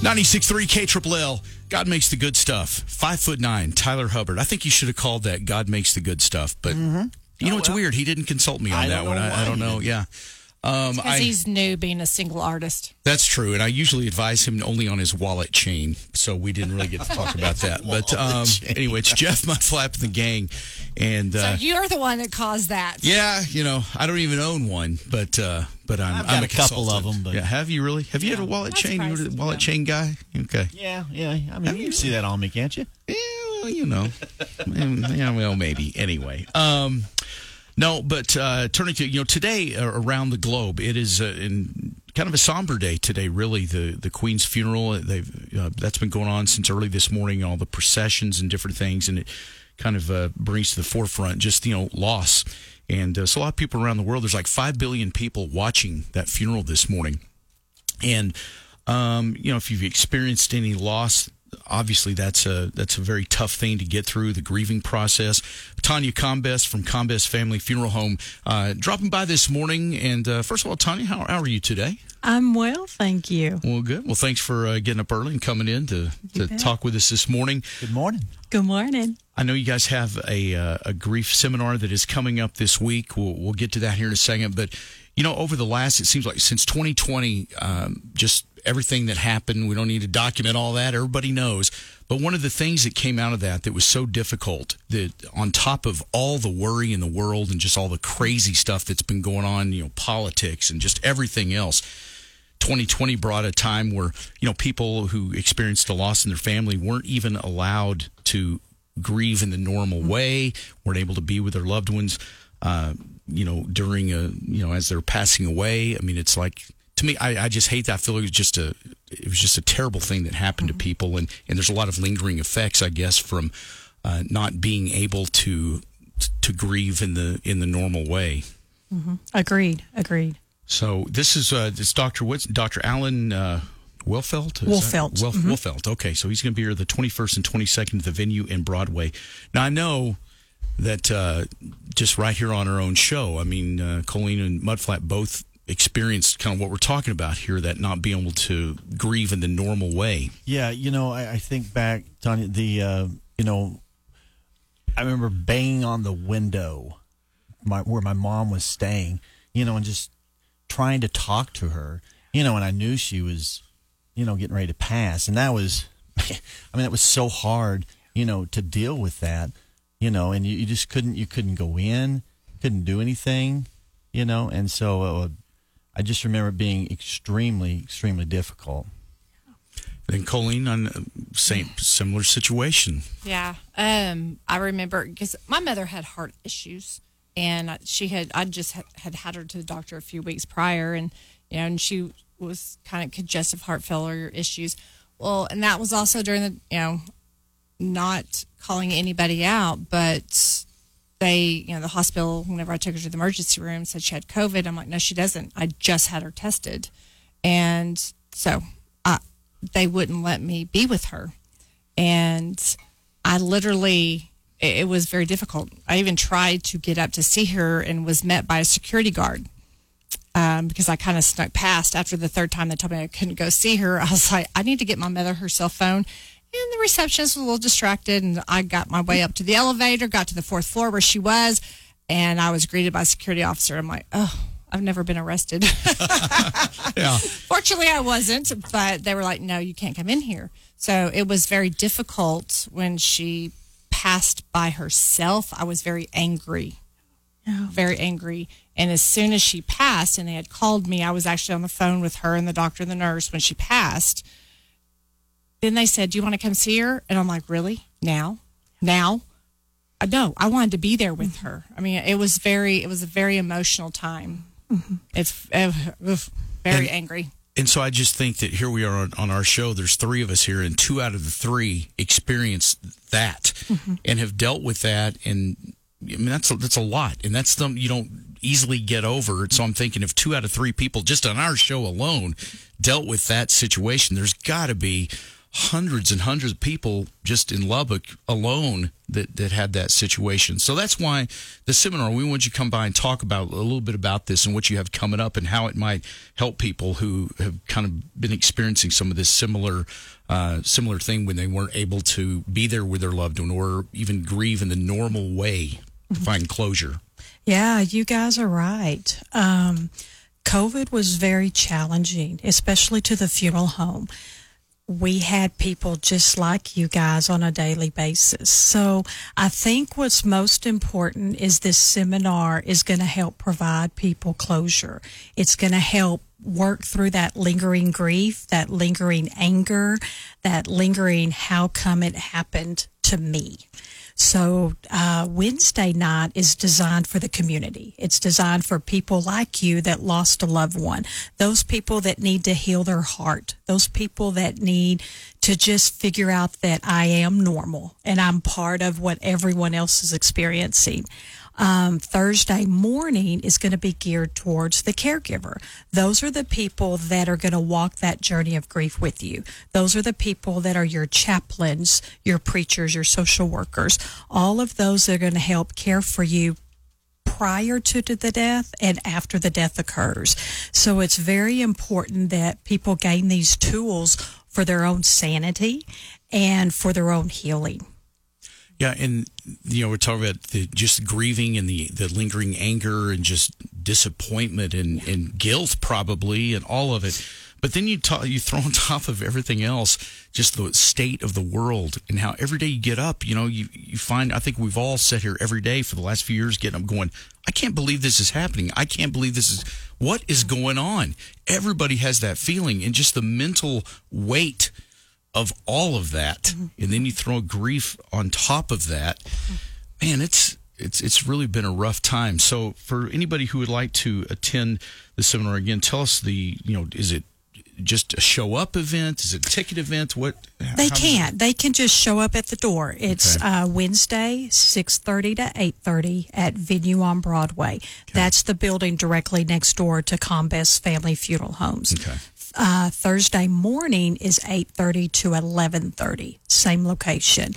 96.3 K Triple L. God makes the good stuff. Five foot nine, Tyler Hubbard. I think you should have called that God makes the good stuff, but you know Oh, it's well. weird. He didn't consult me on I that one. I, I don't know. Yeah. Um, Because I, he's new being a single artist. that's true, and I usually advise him only on his wallet chain, so we didn't really get to talk about that. but um, anyway, it's Jeff Mudflap and the gang, and So uh, you're the one that caused that. yeah, you know, I don't even own one, but uh, but I'm, I've I'm got a couple of them, but- yeah, have you really? Have you had a wallet chain? You're surprised. the wallet chain guy? Okay. Yeah, yeah. I mean, you can see that on me, can't you? Yeah, well, you know, Mm, yeah, well, maybe. Anyway, um, no, but uh, turning to you know today uh, around the globe, it is uh, in kind of a somber day today. Really, the the Queen's funeral they've uh, that's been going on since early this morning. All the processions and different things, and it kind of uh, brings to the forefront just you know loss. And uh, so a lot of people around the world. There's like five billion people watching that funeral this morning. And um, you know, if you've experienced any loss, obviously that's a that's a very tough thing to get through the grieving process. Tanya Combest from Combest Family Funeral Home uh, dropping by this morning. And uh, first of all, Tanya, how, how are you today? I'm well, thank you. Well, good. Well, thanks for uh, getting up early and coming in to to bet. talk with us this morning. Good morning. Good morning. I know you guys have a uh, a grief seminar that is coming up this week. We'll we'll get to that here in a second. But you know, over the last, it seems like since 2020, um, just everything that happened. We don't need to document all that. Everybody knows. But one of the things that came out of that that was so difficult that on top of all the worry in the world and just all the crazy stuff that's been going on, you know, politics and just everything else. 2020 brought a time where you know people who experienced a loss in their family weren't even allowed to grieve in the normal way weren't able to be with their loved ones uh, you know during a you know as they're passing away i mean it's like to me i, I just hate that I feel it was just a it was just a terrible thing that happened to people and and there's a lot of lingering effects i guess from uh, not being able to to grieve in the in the normal way Agreed. Agreed. so this is uh, this Dr. Woods, Dr. Alan, uh, Wilfelt. Is Wolfelt. that- Wolf, Wolfelt. Okay, so he's going to be here the 21st and 22nd at the venue in Broadway. Now I know that uh, just right here on our own show. I mean, uh, Colleen and Mudflap both experienced kind of what we're talking about here. That not being able to grieve in the normal way. Yeah, you know, I, I think back, Tanya, the, uh, you know, I remember banging on the window my, where my mom was staying, you know, and just trying to talk to her, you know, and I knew she was, you know, getting ready to pass. And that was, I mean, it was so hard, you know, to deal with that, you know, and you, you just couldn't, you couldn't go in, couldn't do anything, you know, and so uh, I just remember it being extremely, extremely difficult. And Colleen on uh, same similar situation. Yeah. Um, I remember because my mother had heart issues, and she had I just had, had had her to the doctor a few weeks prior, and you know, and she was kind of congestive heart failure issues. Well, and that was also during the you know, not calling anybody out, but they you know the hospital whenever I took her to the emergency room said she had COVID. I'm like, no, she doesn't. I just had her tested, and so I they wouldn't let me be with her and I literally it, it was very difficult. I even tried to get up to see her and was met by a security guard um, because I kind of snuck past after the third time they told me I couldn't go see her. I was like, I need to get my mother her cell phone. And the receptionist was a little distracted, and I got my way up to the elevator, got to the fourth floor where she was, and I was greeted by a security officer. I'm like, oh, I've never been arrested. Yeah. Fortunately, I wasn't, but they were like, no, you can't come in here. So it was very difficult when she passed by herself. I was very angry, Yeah. very angry. And as soon as she passed and they had called me, I was actually on the phone with her and the doctor and the nurse when she passed. Then they said, Do you want to come see her? And I'm like, Really? Now? Now? Uh, no, I wanted to be there with her. I mean, it was very, it was a very emotional time. It's uh, oof, very And- angry. And so I just think that here we are on, on our show. There's three of us here, and two out of the three experienced that and have dealt with that. And I mean, that's a, that's a lot, and that's something you don't easily get over. So I'm thinking if two out of three people just on our show alone dealt with that situation, there's got to be hundreds and hundreds of people just in Lubbock alone that, that had that situation. So that's why the seminar, we want you to come by and talk about a little bit about this and what you have coming up and how it might help people who have kind of been experiencing some of this similar uh, similar thing when they weren't able to be there with their loved one or even grieve in the normal way, find closure. Yeah, you guys are right. Um, COVID was very challenging, especially to the funeral home. We had people just like you guys on a daily basis. So I think what's most important is this seminar is going to help provide people closure. It's going to help work through that lingering grief, that lingering anger, that lingering how come it happened to me. So uh, Wednesday night is designed for the community. It's designed for people like you that lost a loved one, those people that need to heal their heart, those people that need to just figure out that I am normal and I'm part of what everyone else is experiencing. Um, Thursday morning is going to be geared towards the caregiver. Those are the people that are going to walk that journey of grief with you. Those are the people that are your chaplains, your preachers, your social workers, all of those that are going to help care for you prior to the death and after the death occurs. So it's very important that people gain these tools for their own sanity and for their own healing. Yeah, and you know we're talking about the just grieving and the the lingering anger and just disappointment and, and guilt probably and all of it. But then you you throw on top of everything else, just the state of the world and how every day you get up, you know, you you find. I think we've all sat here every day for the last few years, getting up, going, I can't believe this is happening. I can't believe this is what is going on. Everybody has that feeling, and just the mental weight of all of that, mm-hmm. and then you throw grief on top of that, man, it's it's it's really been a rough time. So for anybody who would like to attend the seminar again, tell us the you know is it just a show up event? Is it a ticket event? What they can't. They can just show up at the door. It's okay. uh, Wednesday, six thirty to eight thirty at Venue on Broadway. Okay. That's the building directly next door to Combest Family Funeral Homes. Okay uh, Thursday morning is 8.30 to 11.30, same location.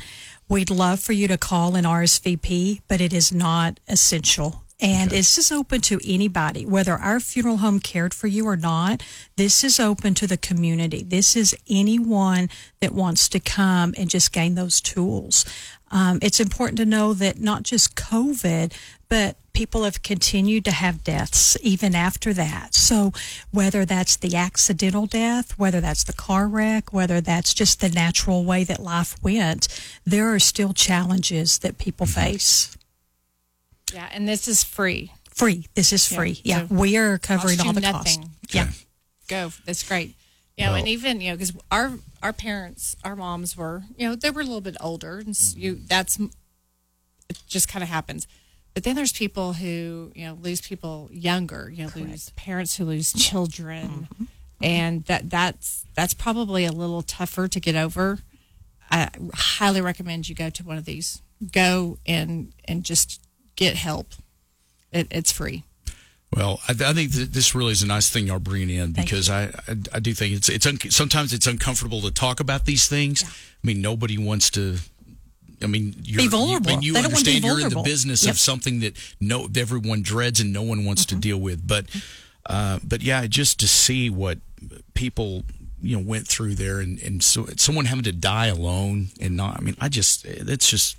We'd love for you to call and RSVP, but it is not essential. And okay. it's just open to anybody, whether our funeral home cared for you or not. This is open to the community. This is anyone that wants to come and just gain those tools. Um, it's important to know that not just COVID, but people have continued to have deaths even after that. So whether that's the accidental death, whether that's the car wreck, whether that's just the natural way that life went, there are still challenges that people mm-hmm. face. Yeah, and this is free. Free. This is free. Yeah, yeah. So we are covering all the nothing. costs. Yeah. Go. That's great. You know, well, and even you know, because our our parents, our moms were, you know, they were a little bit older, and so you that's it just kind of happens. But then there's people who you know lose people younger, you know, Correct. lose parents who lose children, mm-hmm. and that that's that's probably a little tougher to get over. I highly recommend you go to one of these. Go and and just get help. It, it's free. Well, I, I think this really is a nice thing y'all bringing in because I, I, I do think it's it's un, sometimes it's uncomfortable to talk about these things. Yeah. I mean, nobody wants to. I mean, you're, be vulnerable. You, I you understand you're in the business yep. of something that no everyone dreads and no one wants mm-hmm. to deal with. But, uh, but yeah, just to see what people you know went through there and and so someone having to die alone and not. I mean, I just it's just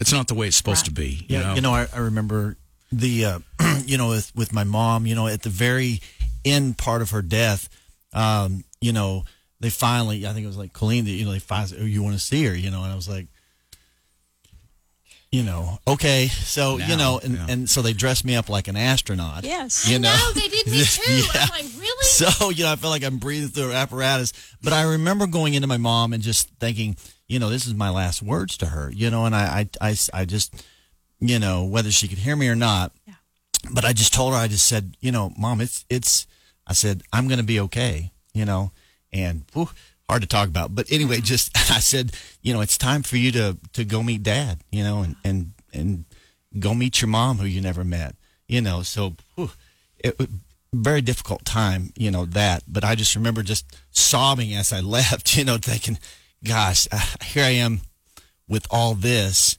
it's not the way it's supposed right. to be. You yeah, know? you know, I, I remember the uh, you know with, with my mom you know at the very end part of her death um, you know they finally i think it was like colleen that you know they finally oh you want to see her you know and i was like you know okay so now, you know and, yeah. and so they dressed me up like an astronaut yes you I know, know they did me too yeah. i'm like really so you know i felt like i'm breathing through apparatus but i remember going into my mom and just thinking you know this is my last words to her you know and i i, I, I just you know, whether she could hear me or not. Yeah. But I just told her, I just said, you know, mom, it's, it's, I said, I'm going to be okay, you know, and whew, hard to talk about. But anyway, just, I said, you know, it's time for you to, to go meet dad, you know, and, and, and go meet your mom who you never met, you know, so whew, it, very difficult time, you know that. But I just remember just sobbing as I left, you know, thinking, "Gosh, uh, here I am with all this,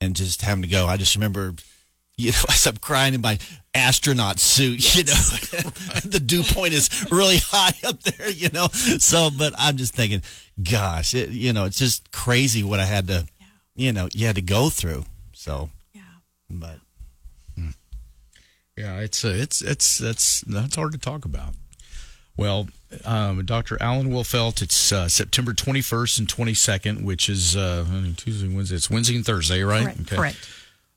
and just having to go." I just remember, you know, as I'm crying in my astronaut suit, you know, the dew point is really high up there, you know. So, but I'm just thinking, gosh, it, you know, it's just crazy what I had to, you know, you had to go through. So, Yeah. but Yeah, it's uh, it's it's that's that's hard to talk about. Well, um, Dr. Alan Wilfelt, it's uh, September 21st and 22nd, which is uh, Tuesday, Wednesday. It's Wednesday and Thursday, right? Correct. Correct.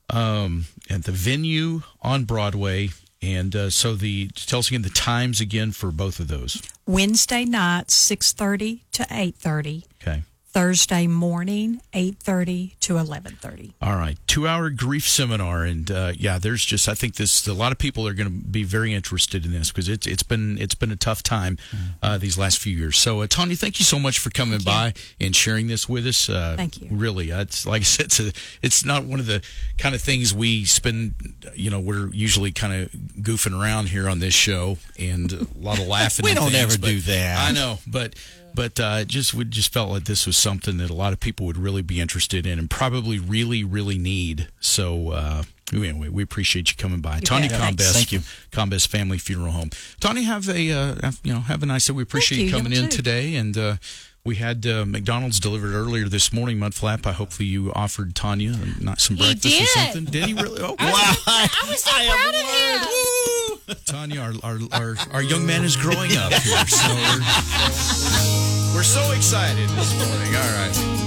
Um, at the venue on Broadway, and uh, so the tell us again the times again for both of those. Wednesday night, 6.30 to 8.30. Okay. Thursday morning, 8.30 to 11.30. All right, two-hour grief seminar, and uh, yeah, there's just I think this a lot of people are going to be very interested in this because it's it's been it's been a tough time uh, these last few years. So, uh, Tanya, thank you so much for coming by and sharing this with us. Uh, Thank you. Really, uh, it's like I said, it's a, it's not one of the kind of things we spend. You know, we're usually kind of goofing around here on this show, and a lot of laughing. We and don't things, ever do that. I know, but but uh, just we just felt like this was something that a lot of people would really be interested in and probably really really need. So uh, anyway, we appreciate you coming by, Tony bet. Combest. Thank you. Combest Family Funeral Home. Tony, have a uh, have, you know have a nice day. We appreciate you. you coming You in too. today and. Uh, we had uh, McDonald's delivered earlier this morning, Mudflap. I hopefully you offered Tanya not some He breakfast or something. Did he really? Oh, wow. I was so proud of him. Tanya, our, our, our, our young man is growing up here. So we're so excited this morning. All right.